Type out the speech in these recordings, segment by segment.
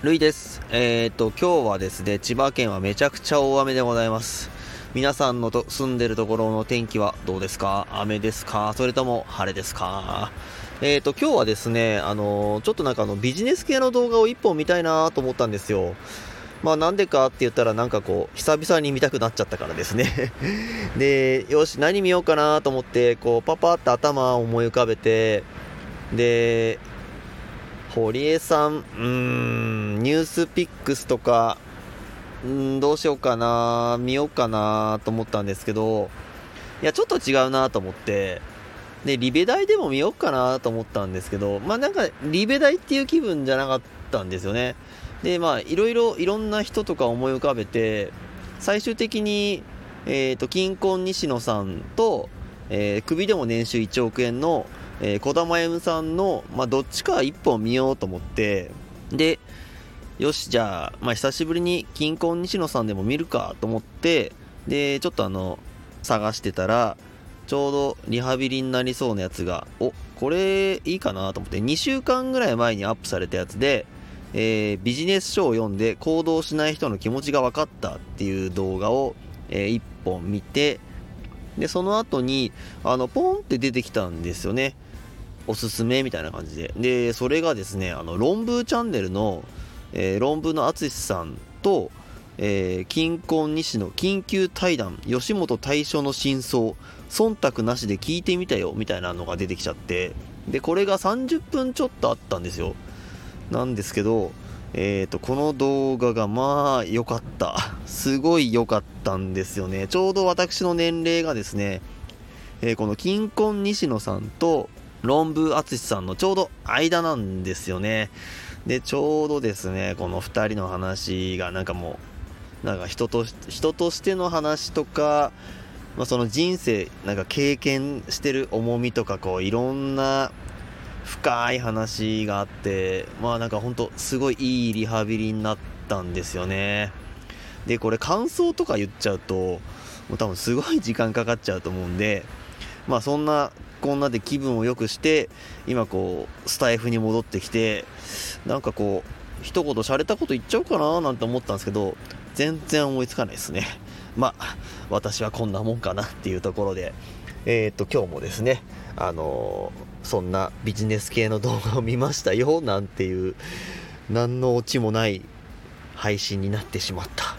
るいです。えー、っと、今日はですね、千葉県はめちゃくちゃ大雨でございます。皆さんのと住んでるところの天気はどうですか？雨ですか？それとも晴れですか？えー、っと、今日はですね、あのーちょっとなんかあの、ビジネス系の動画を一本見たいなと思ったんですよ。まあなんでかって言ったらなんかこう、久々に見たくなっちゃったからですね。で、よし、何見ようかなと思って、こう、パパって頭を思い浮かべて、で、堀江さん、うーん、ニュースピックスとか、ん、どうしようかな、見ようかなと思ったんですけど、いや、ちょっと違うなと思って、で、リベ大でも見ようかなと思ったんですけど、まあなんか、リベ大っていう気分じゃなかったんですよね。で、まあ、いろいろ、いろんな人とか思い浮かべて、最終的に、えっ、と、金婚西野さんと、えー首でも年収1億円の、えー、小玉歩夢さんの、まあ、どっちか一本見ようと思って、で、よし、じゃあ、まあ、久しぶりに金婚西野さんでも見るかと思って、で、ちょっとあの、探してたら、ちょうどリハビリになりそうなやつが、お、これいいかなと思って、2週間ぐらい前にアップされたやつで、えービジネス書を読んで行動しない人の気持ちが分かったっていう動画を、え1本見て、で、その後に、あの、ポンって出てきたんですよね。おすすめみたいな感じで。で、それがですね、あの、論文チャンネルの、えー論文の淳さんと、えー、金婚西の緊急対談、吉本大将の真相、忖度なしで聞いてみたよ、みたいなのが出てきちゃって、で、これが30分ちょっとあったんですよ。なんですけど、えー、とこの動画がまあ良かった。すごい良かったんですよね。ちょうど私の年齢がですね、えーこの金婚西野さんと論文淳さんのちょうど間なんですよね。で、ちょうどですね、この2人の話がなんかもう、なんか人と人としての話とか、まあ、その人生、なんか経験してる重みとか、こういろんな深い話があって、まあなんかほんとすごいいいリハビリになったんですよね。で、これ感想とか言っちゃうと、もう多分すごい時間かかっちゃうと思うんで、まあそんなこんなで気分を良くして、今こう、スタイフに戻ってきて、なんかこう、一言洒落たこと言っちゃおうかななんて思ったんですけど、全然思いつかないですね。まあ、私はこんなもんかなっていうところで、えっ、と、今日もですね、あのーそんなビジネス系の動画を見ましたよ、なんていう、何のオチもない配信になってしまった。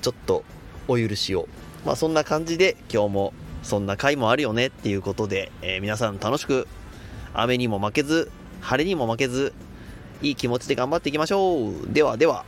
ちょっとお許しを。まあそんな感じで今日もそんな回もあるよねっていうことで、えー皆さん楽しく雨にも負けず、晴れにも負けず、いい気持ちで頑張っていきましょう。ではでは。